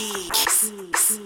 Geeks.